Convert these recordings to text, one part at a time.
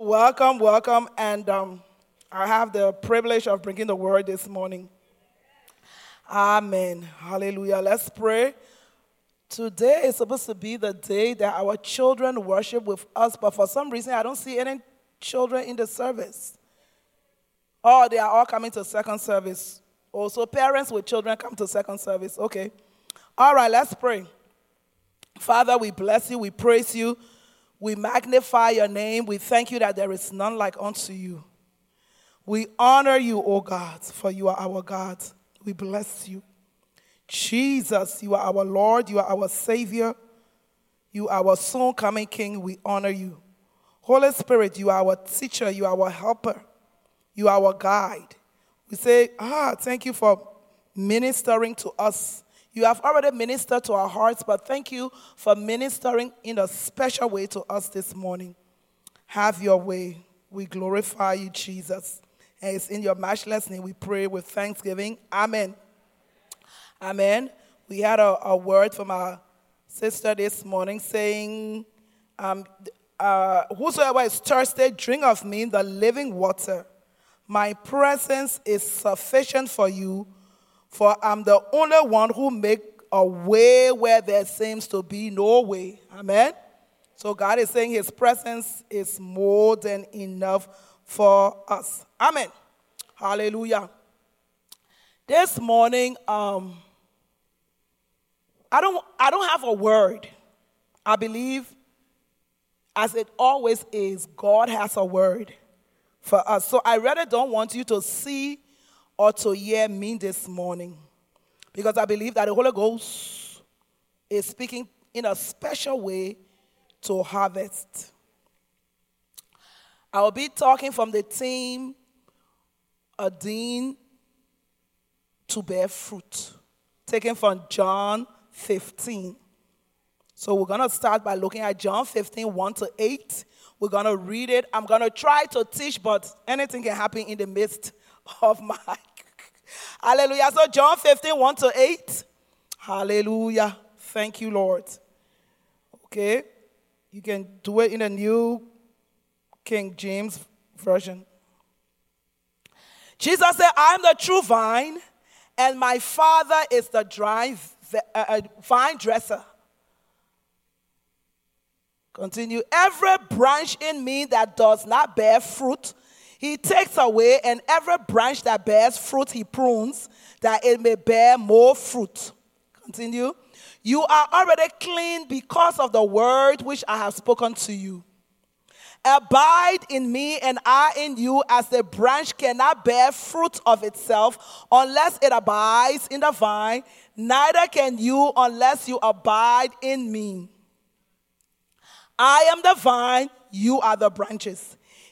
Welcome, welcome, and um, I have the privilege of bringing the word this morning. Amen. Hallelujah. Let's pray. Today is supposed to be the day that our children worship with us, but for some reason I don't see any children in the service. Oh, they are all coming to second service. Also, parents with children come to second service. Okay. All right, let's pray. Father, we bless you, we praise you, we magnify your name. We thank you that there is none like unto you. We honor you, O God, for you are our God. We bless you. Jesus, you are our Lord, you are our Savior, you are our soon coming King. We honor you. Holy Spirit, you are our teacher, you are our helper, you are our guide. We say, Ah, thank you for ministering to us. You have already ministered to our hearts, but thank you for ministering in a special way to us this morning. Have your way. We glorify you, Jesus. And it's in your matchless name we pray with thanksgiving. Amen. Amen. We had a, a word from our sister this morning saying, um, uh, Whosoever is thirsty, drink of me, the living water. My presence is sufficient for you, for I'm the only one who make a way where there seems to be no way. Amen. So God is saying his presence is more than enough for us. Amen. Hallelujah. This morning, um, I don't I don't have a word. I believe, as it always is, God has a word for us. So I really don't want you to see or to hear me this morning. Because I believe that the Holy Ghost is speaking in a special way to harvest. I will be talking from the theme, a dean to bear fruit, taken from John 15. So we're going to start by looking at John 15, 1 to 8. We're going to read it. I'm going to try to teach, but anything can happen in the midst of my. Hallelujah. So John 15, 1 to 8. Hallelujah. Thank you, Lord. Okay. You can do it in a new King James Version. Jesus said, I am the true vine, and my Father is the dry uh, uh, vine dresser. Continue. Every branch in me that does not bear fruit, he takes away, and every branch that bears fruit, he prunes, that it may bear more fruit. Continue. You are already clean because of the word which I have spoken to you. Abide in me and I in you, as the branch cannot bear fruit of itself unless it abides in the vine, neither can you unless you abide in me. I am the vine, you are the branches.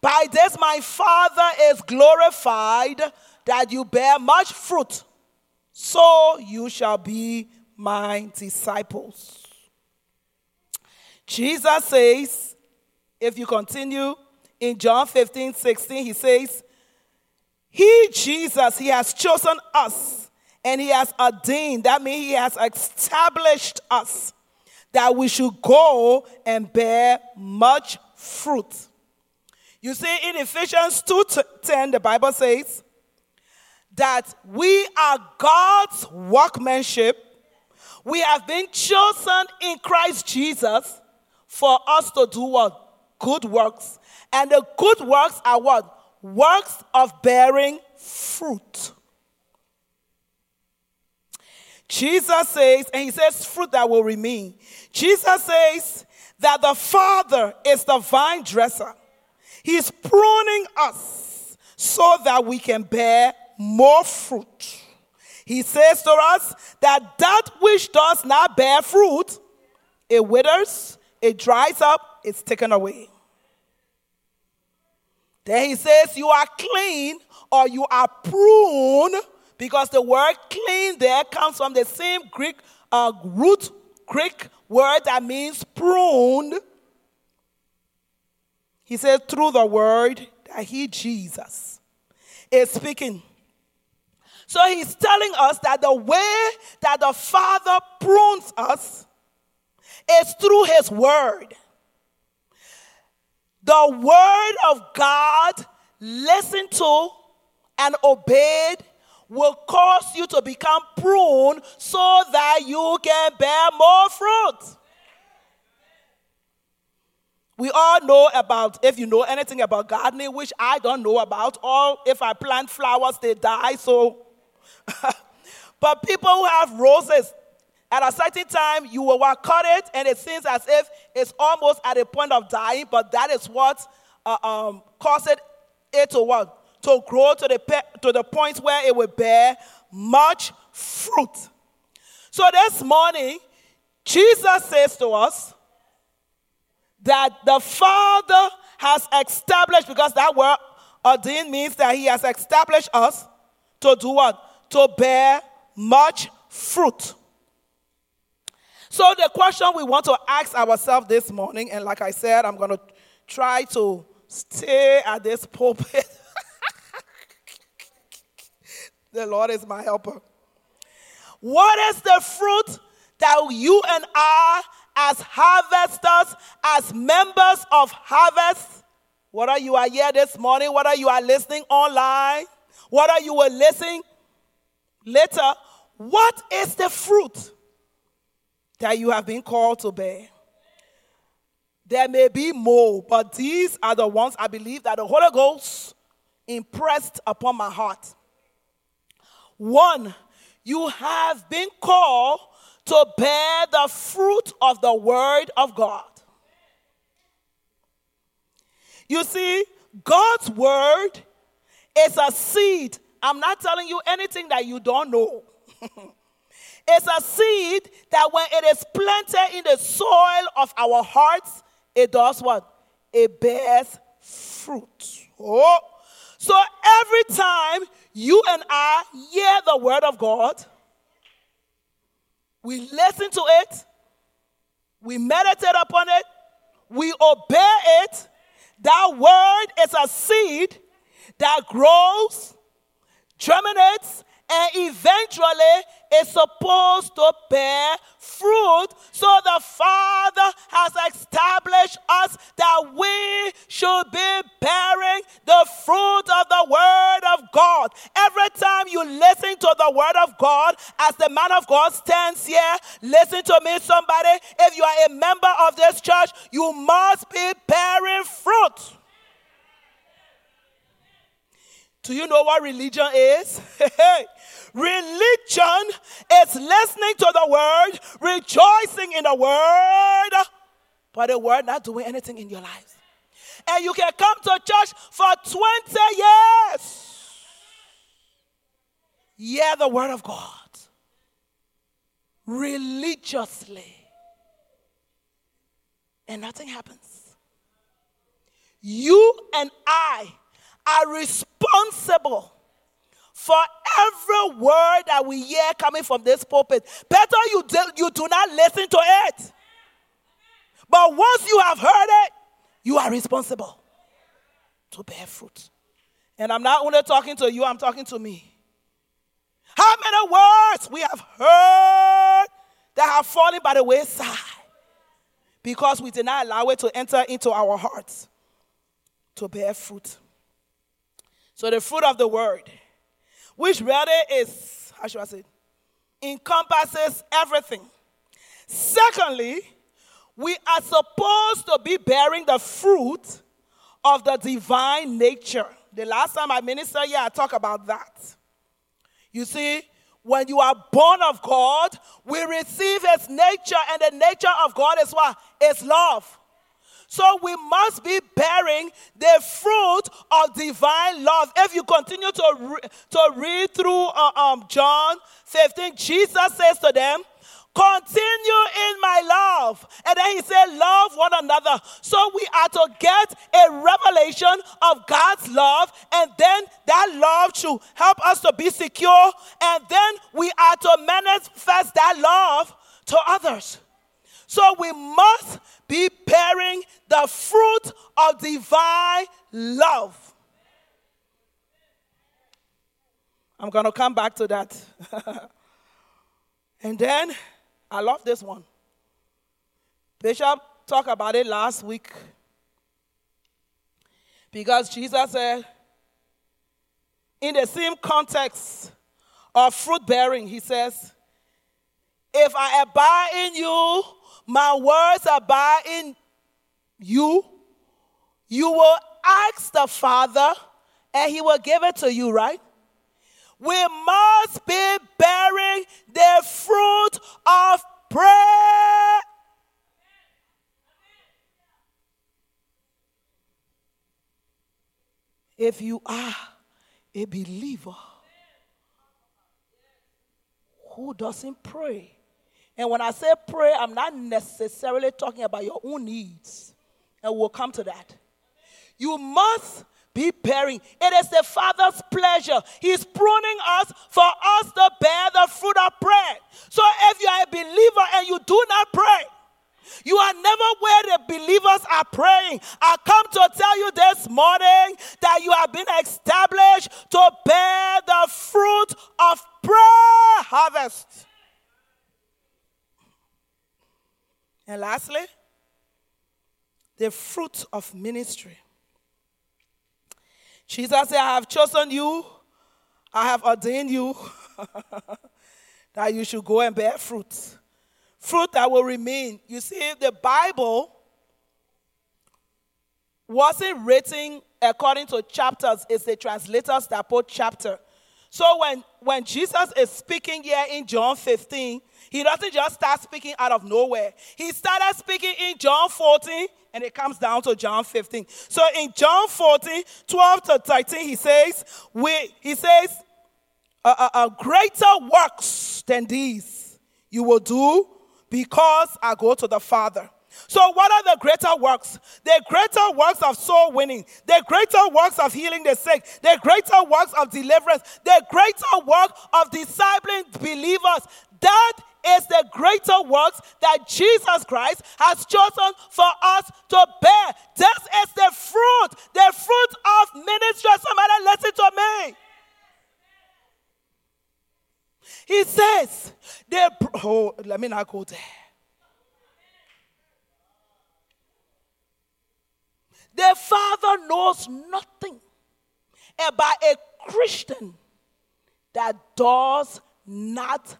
By this my Father is glorified that you bear much fruit, so you shall be my disciples. Jesus says, if you continue in John 15, 16, he says, He, Jesus, He has chosen us and He has ordained, that means He has established us that we should go and bear much fruit. You see, in Ephesians 2 10, the Bible says that we are God's workmanship. We have been chosen in Christ Jesus for us to do what? Good works. And the good works are what? Works of bearing fruit. Jesus says, and he says, fruit that will remain. Jesus says that the Father is the vine dresser. He's pruning us so that we can bear more fruit. He says to us that that which does not bear fruit, it withers, it dries up, it's taken away. Then he says, You are clean or you are pruned, because the word clean there comes from the same Greek uh, root Greek word that means pruned. He says, through the word that he, Jesus, is speaking. So he's telling us that the way that the Father prunes us is through his word. The word of God, listened to and obeyed, will cause you to become pruned so that you can bear more fruit. We all know about, if you know anything about gardening, which I don't know about, or if I plant flowers, they die. So, but people who have roses, at a certain time, you will cut it, and it seems as if it's almost at a point of dying, but that is what uh, um, causes it to what? To grow to the, pe- to the point where it will bear much fruit. So this morning, Jesus says to us that the Father has established, because that word ordained means that He has established us to do what? To bear much fruit. So, the question we want to ask ourselves this morning, and like I said, I'm going to try to stay at this pulpit. the Lord is my helper. What is the fruit that you and I, as harvesters, as members of harvest, whether you are here this morning, whether you are listening online, whether you will listen later, what is the fruit? that you have been called to bear. There may be more, but these are the ones I believe that the Holy Ghost impressed upon my heart. One, you have been called to bear the fruit of the Word of God. You see, God's Word is a seed. I'm not telling you anything that you don't know. It's a seed that when it is planted in the soil of our hearts, it does what? It bears fruit. Oh. So every time you and I hear the word of God, we listen to it, we meditate upon it, we obey it. That word is a seed that grows, germinates, and eventually is supposed to bear fruit. So the Father has established us that we should be bearing the fruit of the Word of God. Every time you listen to the Word of God, as the man of God stands here, listen to me, somebody. If you are a member of this church, you must be bearing fruit. Do you know what religion is? religion is listening to the word, rejoicing in the word, but the word not doing anything in your life. And you can come to church for 20 years. Hear the word of God religiously, and nothing happens. You and I are responsible for every word that we hear coming from this pulpit. Better you do, you do not listen to it. But once you have heard it, you are responsible to bear fruit. And I'm not only talking to you, I'm talking to me. How many words we have heard that have fallen by the wayside because we did not allow it to enter into our hearts to bear fruit. So the fruit of the word, which really is, how should I say, encompasses everything. Secondly, we are supposed to be bearing the fruit of the divine nature. The last time I ministered here, I talked about that. You see, when you are born of God, we receive his nature, and the nature of God is what? Is love. So we must be bearing the fruit of divine love. If you continue to, re- to read through uh, um, John 15, Jesus says to them, Continue in my love. And then he said, Love one another. So we are to get a revelation of God's love, and then that love should help us to be secure, and then we are to manifest that love to others. So we must be bearing the fruit of divine love. I'm going to come back to that. and then, I love this one. Bishop talked about it last week. Because Jesus said, in the same context of fruit bearing, he says, If I abide in you, my words abide in you, you will ask the Father and he will give it to you, right? we must be bearing the fruit of prayer. If you are a believer who doesn't pray, and when I say pray, I'm not necessarily talking about your own needs, and we'll come to that. You must be bearing. It is the Father's pleasure. He's pruning us for us to bear the fruit of prayer. So if you are a believer and you do not pray, you are never where the believers are praying. I come to tell you this morning that you have been established to bear the fruit of prayer harvest. And lastly, the fruit of ministry. Jesus said, I have chosen you, I have ordained you that you should go and bear fruit. Fruit that will remain. You see, the Bible wasn't written according to chapters, it's the translators that put chapter. So when, when Jesus is speaking here in John 15, he doesn't just start speaking out of nowhere. He started speaking in John 14 and it comes down to John 15. So in John 14, 12 to 13, he says, we, he says, a, a, a greater works than these you will do because I go to the Father. So, what are the greater works? The greater works of soul winning, the greater works of healing the sick, the greater works of deliverance, the greater work of discipling believers. That is the greater works that Jesus Christ has chosen for us to bear. This is the fruit, the fruit of ministry. Somebody listen to me. He says, they, oh, let me not go there. The Father knows nothing about a Christian that does not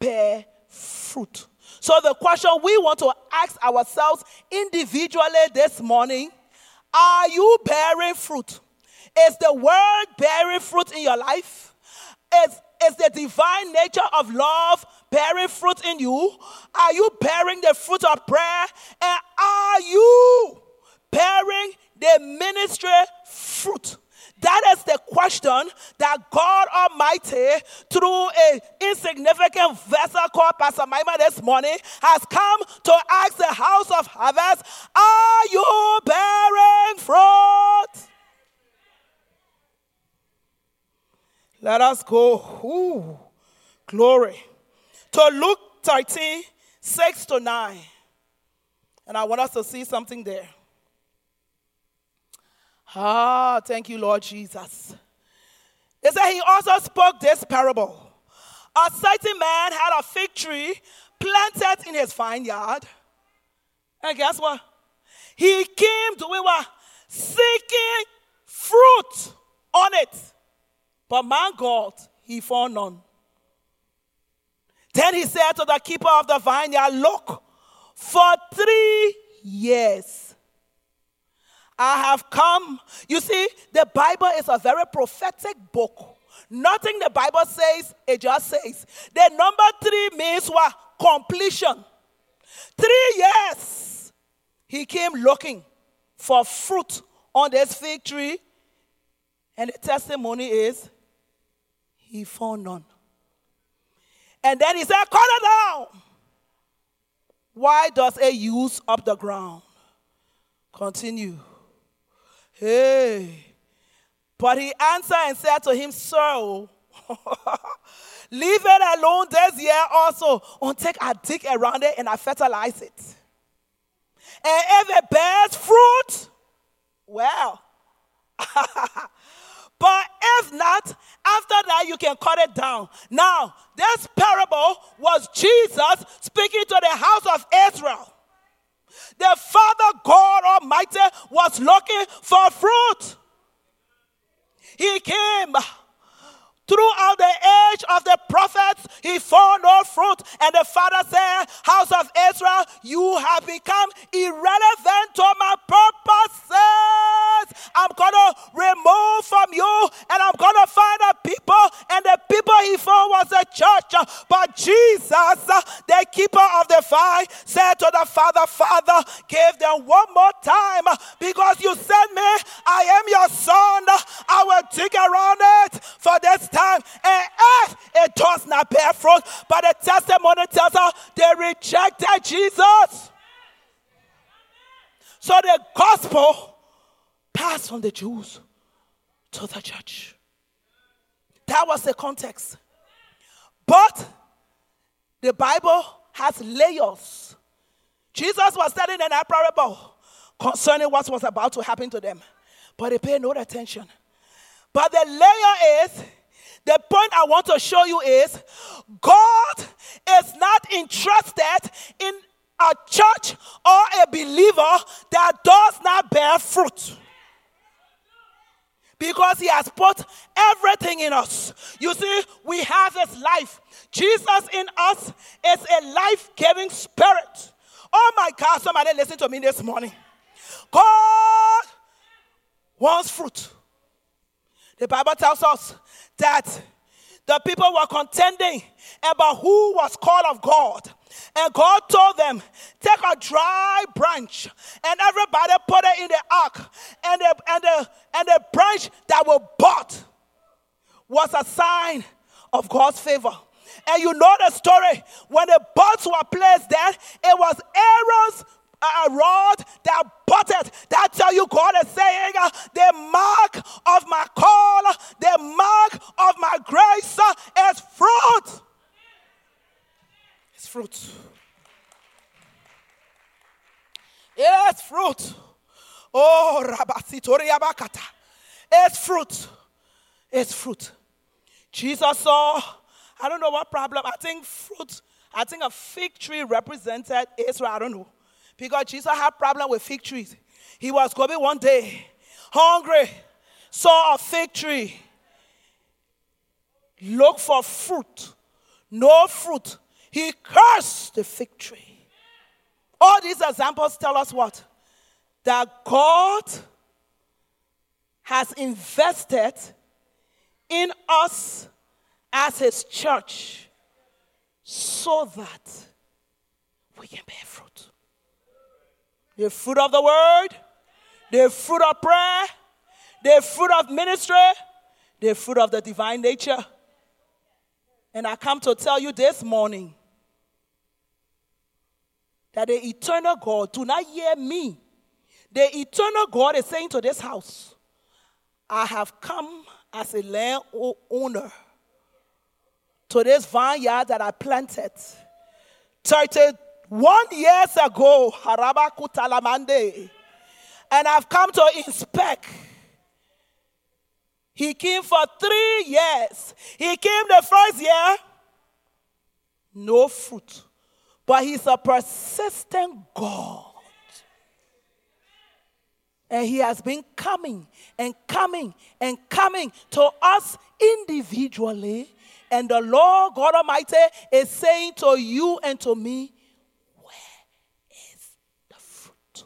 bear fruit. So, the question we want to ask ourselves individually this morning are you bearing fruit? Is the word bearing fruit in your life? Is, is the divine nature of love bearing fruit in you? Are you bearing the fruit of prayer? And are you bearing the ministry fruit? That is the question that God Almighty, through an insignificant vessel called Pastor Maima this morning, has come to ask the house of harvest Are you bearing fruit? Let us go. Ooh, glory. To Luke 13, 6 to 9. And I want us to see something there. Ah, thank you, Lord Jesus. It said he also spoke this parable. A certain man had a fig tree planted in his vineyard. And guess what? He came to it seeking fruit on it. But man God, he found none. Then he said to the keeper of the vineyard, Look, for three years I have come. You see, the Bible is a very prophetic book. Nothing the Bible says, it just says. The number three means what? Completion. Three years he came looking for fruit on this fig tree, and the testimony is he found none. And then he said, Cut it down. Why does it use up the ground? Continue. Hey. But he answered and said to him, Sir, oh, leave it alone this year also until I dig around it and I fertilize it. And if it bears fruit, well. but if not, after that you can cut it down. Now, this parable was Jesus speaking to the house of Israel. The Father God Almighty was looking for fruit. He came Throughout the age of the prophets, he found no fruit. And the father said, House of Israel, you have become irrelevant to my purposes. I'm going to remove from you and I'm going to find a people. And the people he found was a church. But Jesus, the keeper of the vine, said to the father, Father, give them one more time because you sent me. I am your son. I will dig around it for this time. And if it does not bear fruit, but the testimony tells us they rejected Jesus. So the gospel passed from the Jews to the church. That was the context. But the Bible has layers. Jesus was telling an parable concerning what was about to happen to them, but they paid no attention. But the layer is the point I want to show you is God is not interested in a church or a believer that does not bear fruit. Because he has put everything in us. You see, we have his life. Jesus in us is a life giving spirit. Oh my God, somebody listen to me this morning. God wants fruit. The Bible tells us that the people were contending about who was called of God. And God told them, take a dry branch and everybody put it in the ark. And the, and the, and the branch that was bought was a sign of God's favor. And you know the story. When the boats were placed there, it was Aaron's a rod that butted. That tell you God is saying uh, the mark of my call, the mark of my grace uh, is fruit. It's fruit. It's fruit. Oh, Rabasitori Abakata. It's fruit. It's fruit. Jesus saw, I don't know what problem. I think fruit, I think a fig tree represented Israel. I don't know. Because Jesus had problem with fig trees. He was going one day, hungry, saw a fig tree, look for fruit, no fruit. He cursed the fig tree. All these examples tell us what? That God has invested in us as his church so that we can bear fruit the fruit of the word, the fruit of prayer, the fruit of ministry, the fruit of the divine nature. And I come to tell you this morning that the eternal God, do not hear me. The eternal God is saying to this house, I have come as a land owner to this vineyard that I planted 30 one years ago, Harabakutalamande, and I've come to inspect. He came for three years. He came the first year, no fruit. But he's a persistent God. And he has been coming and coming and coming to us individually. And the Lord God Almighty is saying to you and to me, Where is the fruit?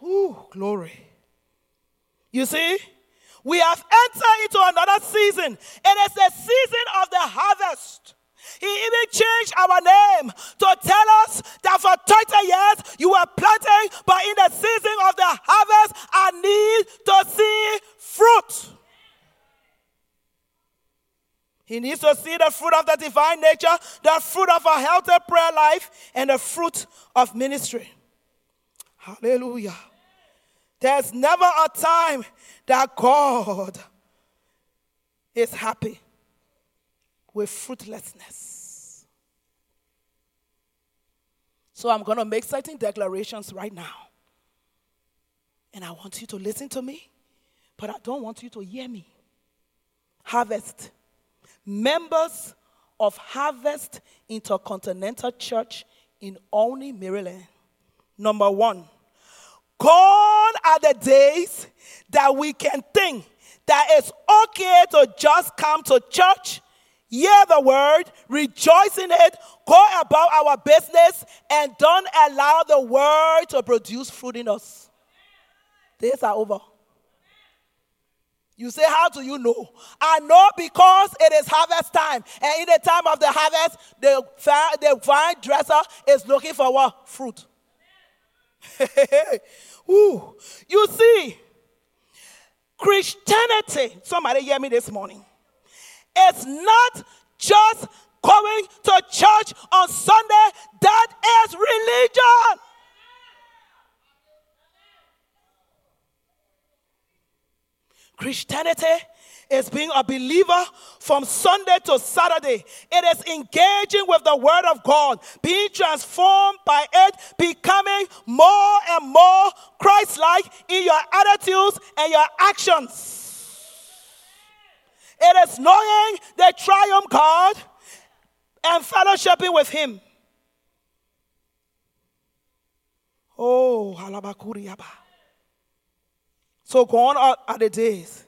Ooh, glory. You see, we have entered into another season. It is the season of the harvest. He even changed our name to tell us that for 30 years you were planting, but in the season of the harvest, I need to see fruit. He needs to see the fruit of the divine nature, the fruit of a healthy prayer life, and the fruit of ministry. Hallelujah. There's never a time that God is happy with fruitlessness. So I'm going to make certain declarations right now. And I want you to listen to me, but I don't want you to hear me. Harvest. Members of Harvest Intercontinental Church in Olney, Maryland. Number one, gone are the days that we can think that it's okay to just come to church, hear the word, rejoice in it, go about our business, and don't allow the word to produce fruit in us. Days are over. You say, How do you know? I know because it is harvest time. And in the time of the harvest, the, the vine dresser is looking for what? Fruit. Ooh. You see, Christianity, somebody hear me this morning, it's not just going to church on Sunday, that is religion. Christianity is being a believer from Sunday to Saturday. It is engaging with the Word of God, being transformed by it, becoming more and more Christ like in your attitudes and your actions. It is knowing the triumph God and fellowshipping with Him. Oh, halabakuriaba. So gone are the days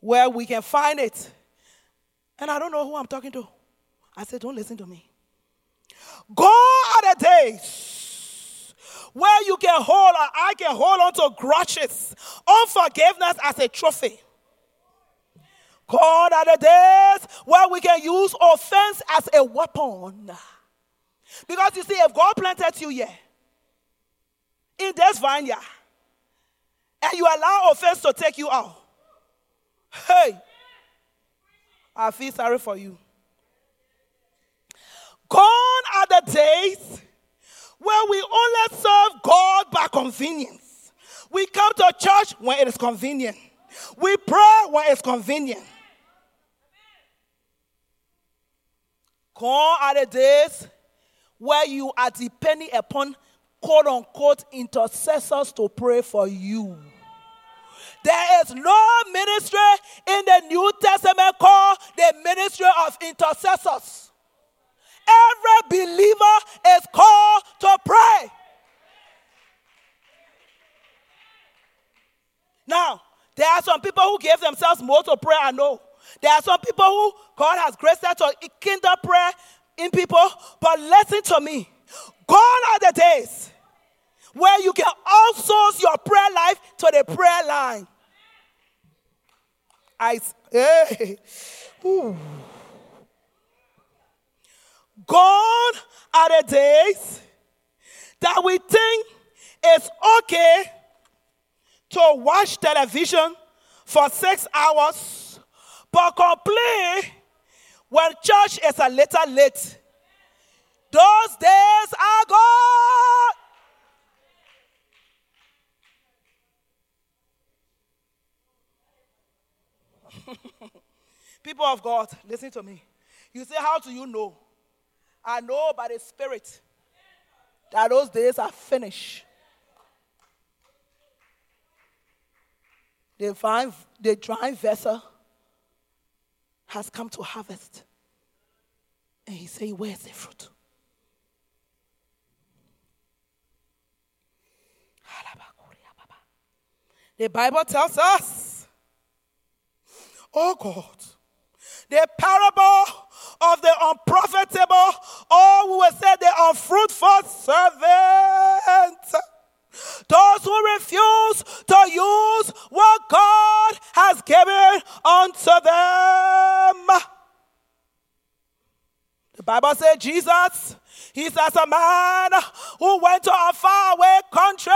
where we can find it. And I don't know who I'm talking to. I said, don't listen to me. Gone are the days where you can hold, or I can hold on to grudges, unforgiveness as a trophy. Gone are the days where we can use offense as a weapon. Because you see, if God planted you here in this vineyard, and you allow offense to take you out. Hey, I feel sorry for you. Gone are the days where we only serve God by convenience. We come to church when it is convenient. We pray when it's convenient. Gone are the days where you are depending upon quote unquote intercessors to pray for you. There is no ministry in the New Testament called the ministry of intercessors. Every believer is called to pray. Now, there are some people who give themselves more to prayer, I know. There are some people who God has graced to kindle prayer in people, but listen to me. Gone are the days where you can outsource your prayer life to the prayer line. I, hey. Gone are the days that we think it's okay to watch television for six hours, but complain when church is a little late. Those days are gone. People of God, listen to me. You say, How do you know? I know by the Spirit that those days are finished. The, vine, the dry vessel has come to harvest. And he say, Where's the fruit? The Bible tells us, oh God, the parable of the unprofitable, or we will say the unfruitful servant. Those who refuse to use what God has given unto them. The Bible says Jesus, he's as a man who went to a faraway country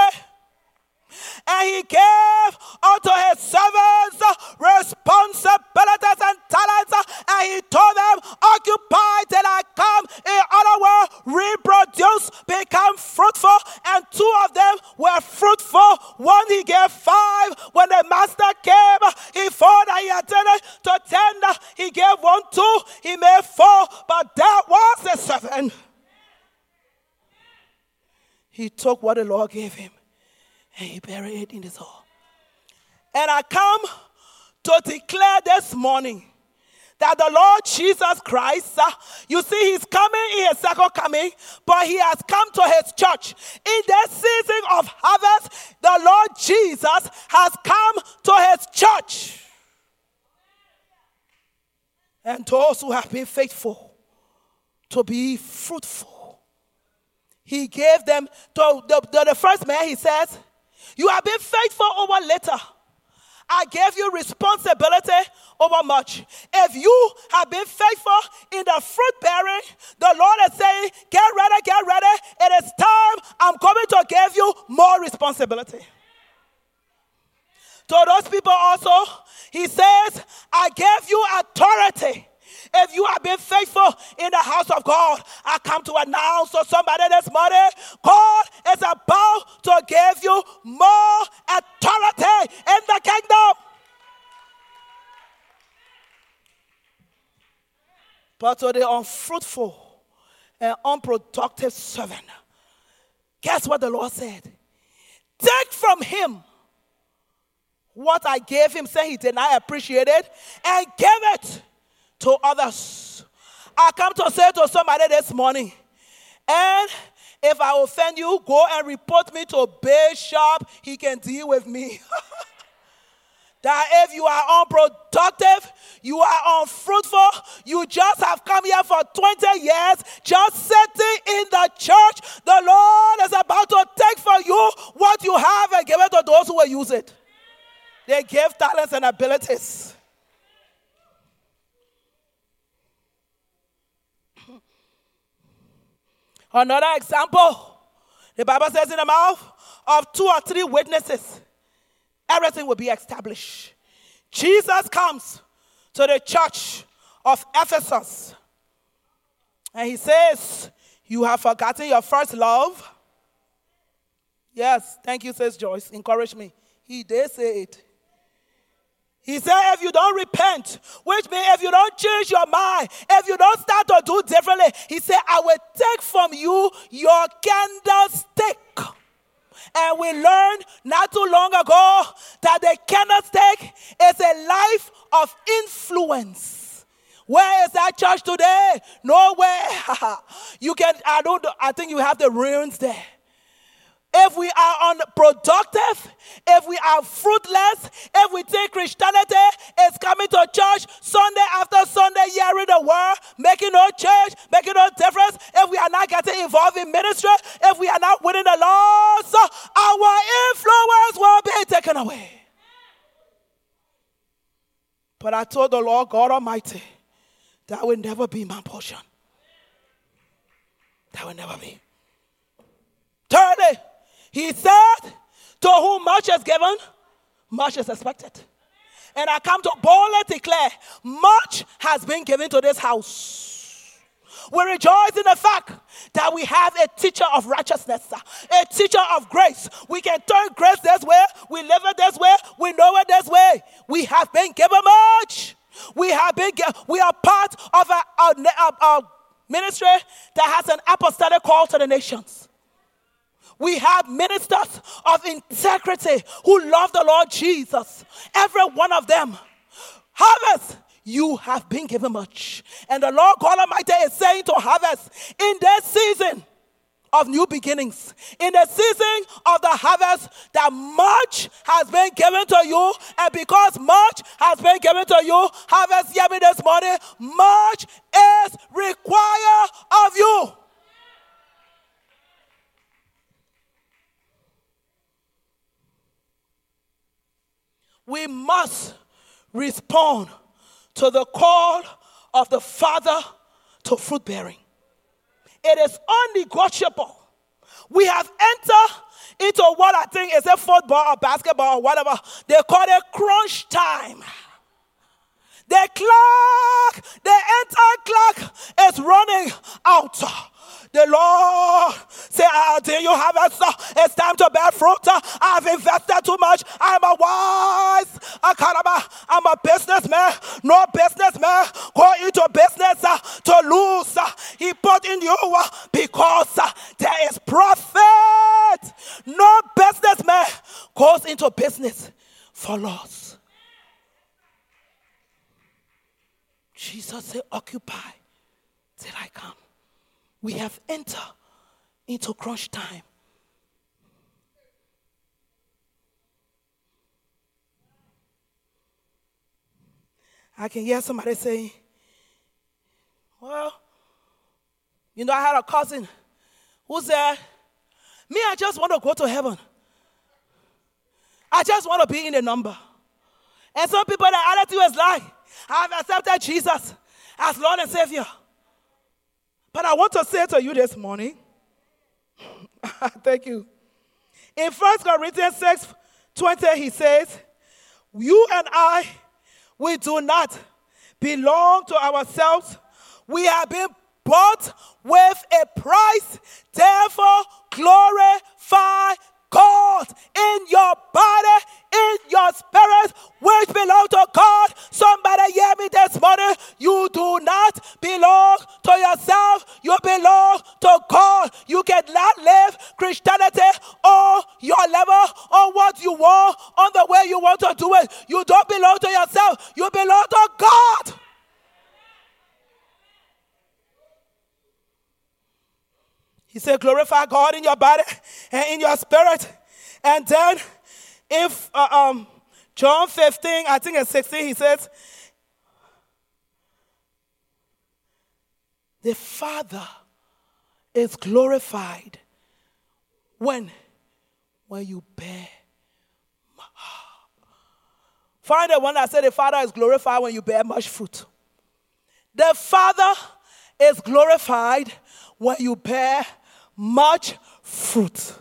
and he gave unto his servants responsibilities and talents, and he told them, Occupy till I come. In other words, reproduce, become fruitful, and two of them were fruitful. One he gave five. When the master came, he found that he attended to ten. He gave one two, he made four, but that was the seven. He took what the Lord gave him and he buried it in his hall. And I come to declare this morning that the Lord Jesus Christ, uh, you see, He's coming in His second coming, but He has come to His church. In this season of harvest, the Lord Jesus has come to His church. And those who have been faithful to be fruitful, He gave them to the, the, the first man, He says, You have been faithful over little. I gave you responsibility over much. If you have been faithful in the fruit bearing, the Lord is saying, Get ready, get ready. It is time. I'm coming to give you more responsibility. To those people also, He says, I gave you authority. If you have been faithful in the house of God, I come to announce to somebody this morning God is about to give you more authority in the kingdom. But to the unfruitful and unproductive servant, guess what the Lord said? Take from him what I gave him, say he did not appreciate it, and give it to others. I come to say to somebody this morning, and if I offend you, go and report me to Bishop. He can deal with me. that if you are unproductive, you are unfruitful, you just have come here for 20 years, just sitting in the church, the Lord is about to take from you what you have and give it to those who will use it. They give talents and abilities. Another example, the Bible says in the mouth of two or three witnesses, everything will be established. Jesus comes to the church of Ephesus and he says, You have forgotten your first love. Yes, thank you, says Joyce. Encourage me. He did say it. He said, if you don't repent, which means if you don't change your mind, if you don't start to do differently, he said, I will take from you your candlestick. And we learned not too long ago that the candlestick is a life of influence. Where is that church today? Nowhere. you can, I don't, I think you have the ruins there if we are unproductive, if we are fruitless, if we think Christianity is coming to church Sunday after Sunday, hearing the word, making no change, making no difference, if we are not getting involved in ministry, if we are not winning the loss, our influence will be taken away. But I told the Lord God Almighty, that will never be my portion. That will never be. Thirdly, he said, To whom much is given, much is expected. And I come to boldly declare, much has been given to this house. We rejoice in the fact that we have a teacher of righteousness, a teacher of grace. We can turn grace this way, we live it this way, we know it this way. We have been given much. We have been, we are part of a, a, a ministry that has an apostolic call to the nations. We have ministers of integrity who love the Lord Jesus. Every one of them. Harvest, you have been given much. And the Lord God Almighty is saying to harvest in this season of new beginnings, in the season of the harvest, that much has been given to you. And because much has been given to you, harvest, hear me this morning, much is required of you. We must respond to the call of the Father to fruit bearing. It is unnegotiable. We have entered into what I think is a football or basketball or whatever. They call it crunch time. The clock, the entire clock is running out. The Lord say, ah, do you have it? It's time to bear fruit. I've invested too much. I'm a wise. I'm a businessman. No businessman go into business uh, to lose. He put in you uh, because uh, there is profit. No businessman goes into business for loss. Jesus said, occupy till I come we have entered into crunch time. I can hear somebody saying, Well, you know, I had a cousin who said, Me, I just want to go to heaven. I just want to be in the number. And some people, their attitude is like, I've accepted Jesus as Lord and Savior. But I want to say to you this morning, thank you. In 1 Corinthians 6 20, he says, You and I, we do not belong to ourselves. We have been bought with a price. Therefore, glorify God in your body, in your spirit, which belong to God. Somebody hear me this morning. You do not belong to yourself, you belong to God. You cannot live Christianity on your level, on what you want, on the way you want to do it. You don't belong to yourself, you belong to God. He said, glorify God in your body and in your spirit. And then, if uh, um, John 15, I think it's 16, he says, the Father is glorified when when you bear. Find the one that said the Father is glorified when you bear much fruit. The Father is glorified when you bear much fruit.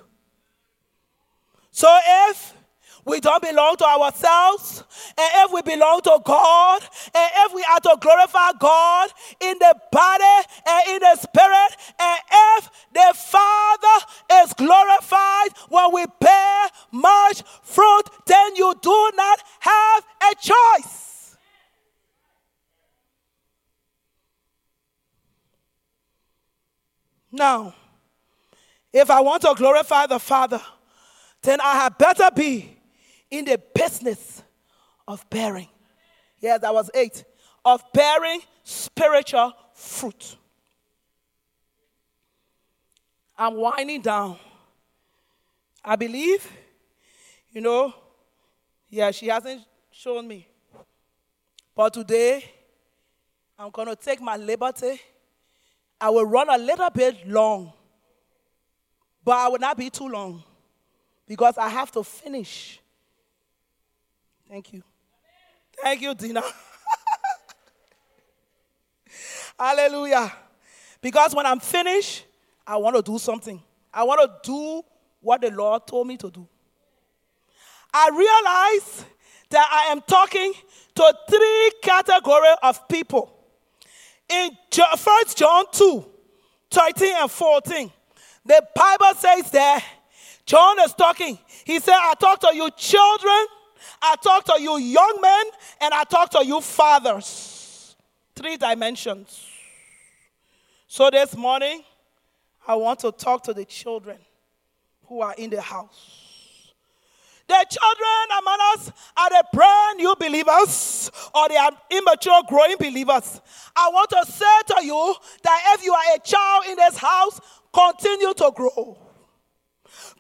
So if we don't belong to ourselves, and if we belong to God, and if we are to glorify God in the body and in the spirit, and if the Father is glorified when we bear much fruit, then you do not have a choice. Now, if I want to glorify the Father, then I had better be in the business of bearing. Yes, that was eight. Of bearing spiritual fruit. I'm winding down. I believe, you know, yeah, she hasn't shown me. But today, I'm going to take my liberty. I will run a little bit long but I will not be too long because I have to finish. Thank you. Thank you, Dina. Hallelujah. Because when I'm finished, I want to do something. I want to do what the Lord told me to do. I realize that I am talking to three categories of people. In 1 John 2 13 and 14, the Bible says that John is talking. He said, I talk to you children, I talk to you young men, and I talk to you fathers. Three dimensions. So this morning, I want to talk to the children who are in the house. The children among us are the brand new believers or they are immature growing believers. I want to say to you that if you are a child in this house, Continue to grow.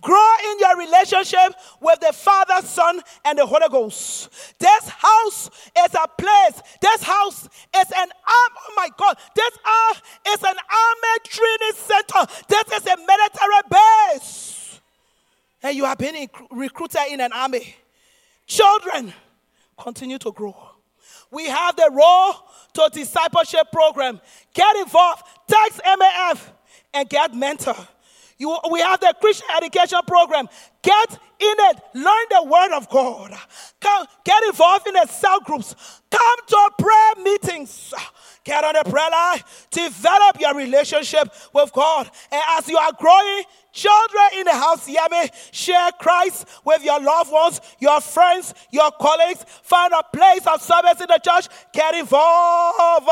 Grow in your relationship with the Father, Son, and the Holy Ghost. This house is a place. This house is an arm. Oh my God. This uh, is an army training center. This is a military base. And you have been recruited in an army. Children, continue to grow. We have the role to discipleship program. Get involved. Text MAF and get mentor. You, we have the Christian education program. Get in it. Learn the word of God. Come, get involved in the cell groups. Come to prayer meetings. Get on the prayer line. Develop your relationship with God. And as you are growing, children in the house, hear me. Share Christ with your loved ones, your friends, your colleagues. Find a place of service in the church. Get involved.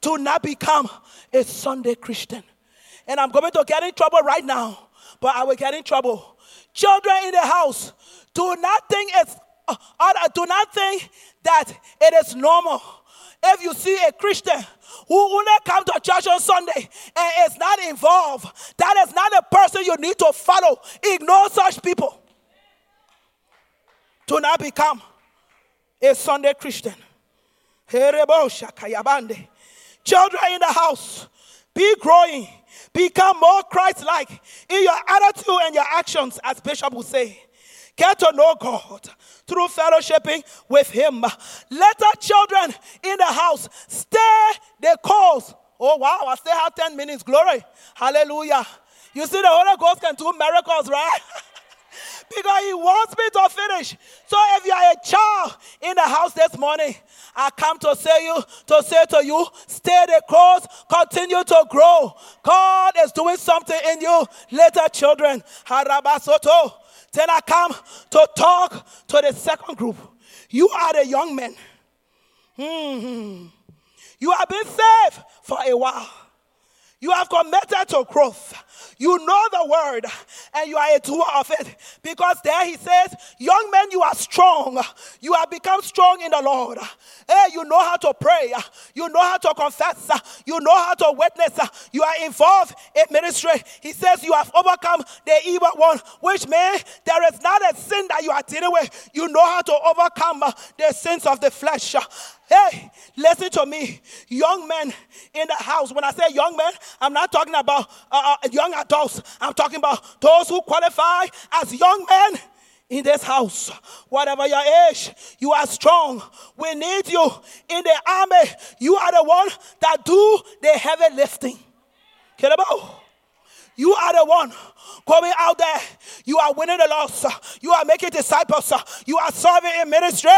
Do not become a Sunday Christian. And I'm going to get in trouble right now, but I will get in trouble. Children in the house, do not think it's uh, do not think that it is normal if you see a Christian who only come to church on Sunday and is not involved, that is not a person you need to follow. Ignore such people. Do not become a Sunday Christian. Children in the house, be growing, become more Christ like in your attitude and your actions, as Bishop would say. Get to know God through fellowshipping with Him. Let our children in the house stay the course. Oh, wow, I still have 10 minutes. Glory. Hallelujah. You see, the Holy Ghost can do miracles, right? because He wants me to finish. So if you are a child in the house this morning, I come to say you to say to you, stay the course, continue to grow. God is doing something in you, little children. Harabasoto. Then I come to talk to the second group. You are the young men. Mm-hmm. You have been saved for a while. You have committed to growth. You know the word and you are a doer of it. Because there he says, Young men, you are strong. You have become strong in the Lord. Hey, you know how to pray. You know how to confess. You know how to witness. You are involved in ministry. He says, You have overcome the evil one, which means there is not a sin that you are dealing with. You know how to overcome the sins of the flesh. Hey, listen to me. Young men in the house. When I say young men, I'm not talking about uh, uh, young adults. I'm talking about those who qualify as young men in this house. Whatever your age, you are strong. We need you in the army. You are the one that do the heavy lifting. about? You are the one going out there. You are winning the loss. You are making disciples. You are serving in ministry.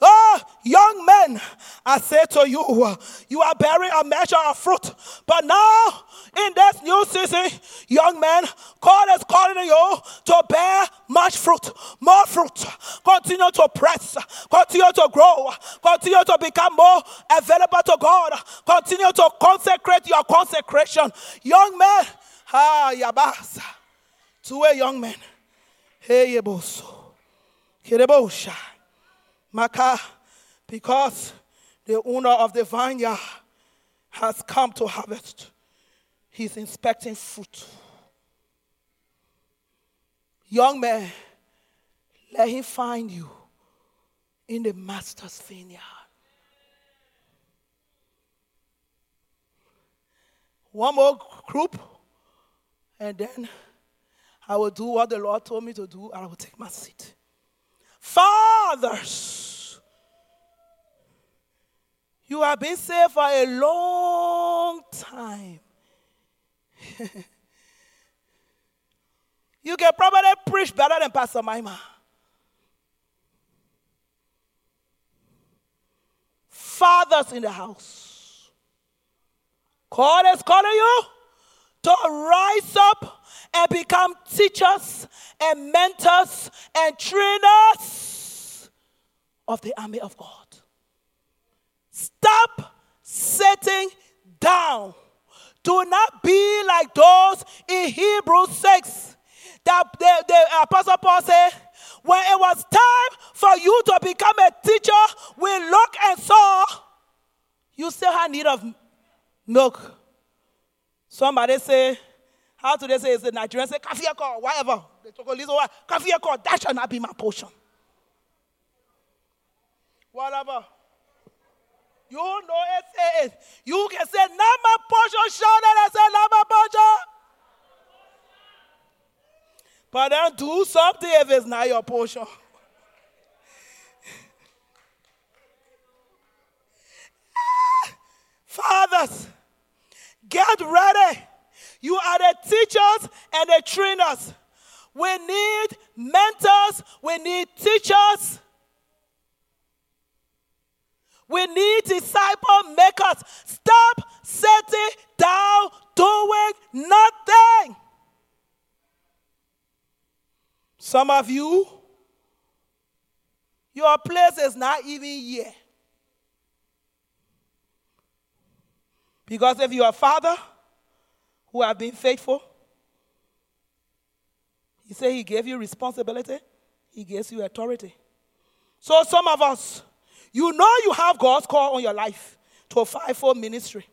Oh, young men, I say to you, you are bearing a measure of fruit. But now, in this new season, young men, God is calling you to bear much fruit, more fruit. Continue to press, continue to grow, continue to become more available to God, continue to consecrate your consecration. Young men, ah, yabasa, to a young man, hey, yeboso. Maka, because the owner of the vineyard has come to harvest. He's inspecting fruit. Young man, let him find you in the master's vineyard. One more group, and then I will do what the Lord told me to do, and I will take my seat. Fathers, you have been saved for a long time. you can probably preach better than Pastor Maima. Fathers in the house. God is calling you to rise up and become teachers and mentors and trainers of the army of God. Stop sitting down. Do not be like those in Hebrews 6 that the, the Apostle Paul said, when it was time for you to become a teacher, we looked and saw you still had need of milk. Somebody say, how do they say? Is the Nigerian say, Kafiako, whatever. They The Togolese, Kafiako, that shall not be my portion. Whatever. You know it. You can say, my portion, shout it and say, my portion. But then do something if it's not your portion. Fathers, get ready You are the teachers and the trainers. We need mentors, we need teachers. We need disciple makers. Stop sitting down doing nothing. Some of you, your place is not even here. Because if you're a father who have been faithful, he said he gave you responsibility, he gives you authority. So some of us, you know you have God's call on your life to a fivefold ministry.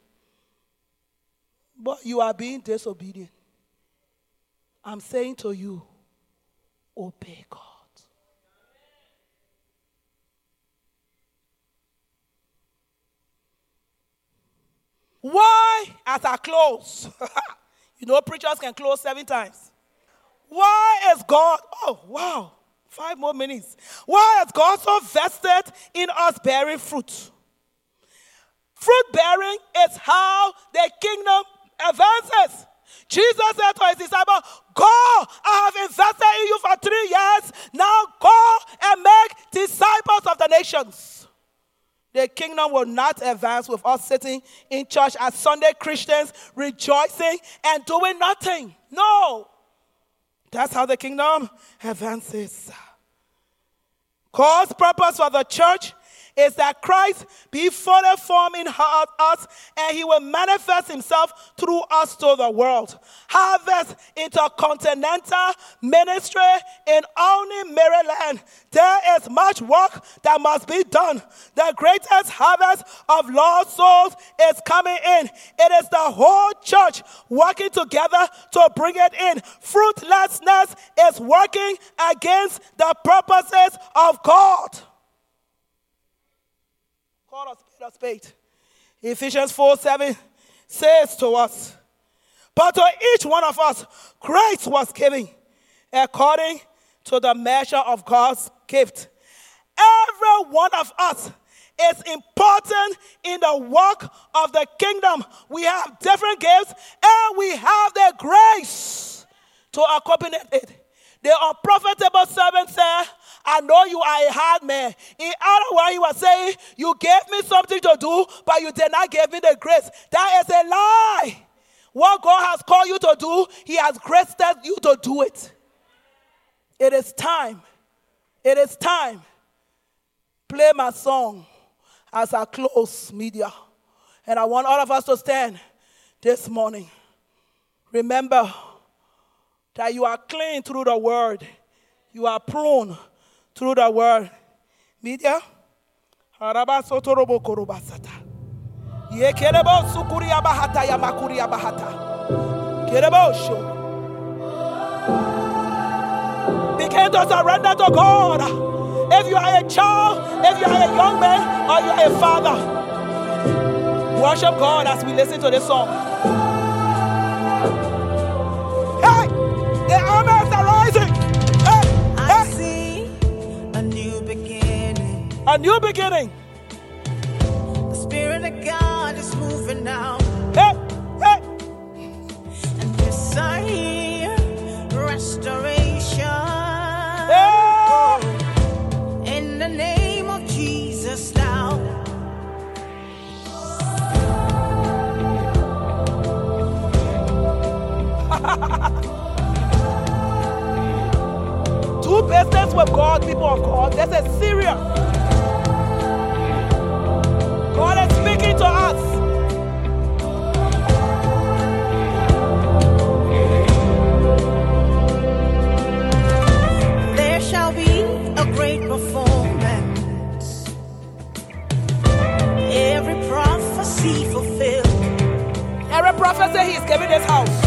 But you are being disobedient. I'm saying to you, obey God. Why, as I close, you know, preachers can close seven times. Why is God, oh, wow, five more minutes. Why is God so vested in us bearing fruit? Fruit bearing is how the kingdom advances. Jesus said to his disciples, Go, I have invested in you for three years. Now go and make disciples of the nations. The kingdom will not advance with us sitting in church as Sunday Christians, rejoicing and doing nothing. No. That's how the kingdom advances. God's purpose for the church is that Christ be fully formed in us and he will manifest himself through us to the world. Harvest intercontinental ministry in only Maryland. There is much work that must be done. The greatest harvest of lost souls is coming in. It is the whole church working together to bring it in. Fruitlessness is working against the purposes of God. Call a spade a spade. Ephesians 4 7 says to us, But to each one of us, grace was given according to the measure of God's gift. Every one of us is important in the work of the kingdom. We have different gifts and we have the grace to accompany it. The unprofitable servant said, I know you are a hard man. In other words, he was saying, You gave me something to do, but you did not give me the grace. That is a lie. What God has called you to do, He has graced you to do it. It is time. It is time. Play my song as I close media. And I want all of us to stand this morning. Remember that you are clean through the word, you are pruned through the word. Media. Haraba sotorobo korobasata. Ye kerebo sukuria bahata ya makuria bahata. Kerebo sho. Begin to surrender to God. If you are a child, if you are a young man, or you are a father, worship God as we listen to this song. A new beginning. The Spirit of God is moving now. Hey, hey. And yes, I hear restoration. Hey. In the name of Jesus now. Do business with God, people of God. This is serious. Prophet said he is giving this house.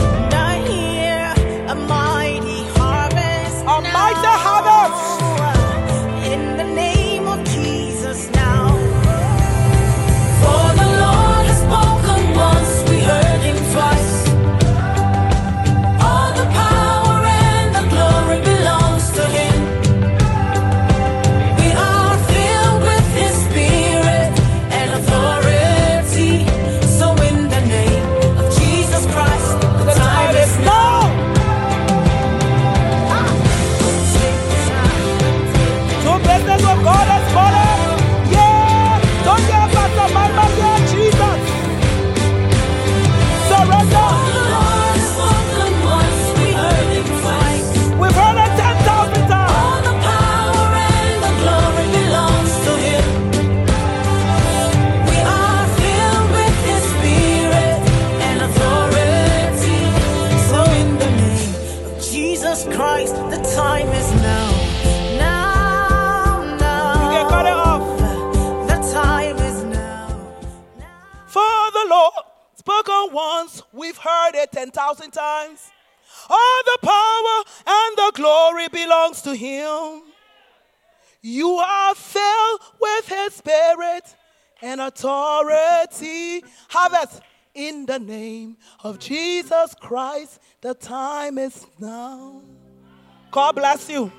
of Jesus Christ, the time is now. God bless you.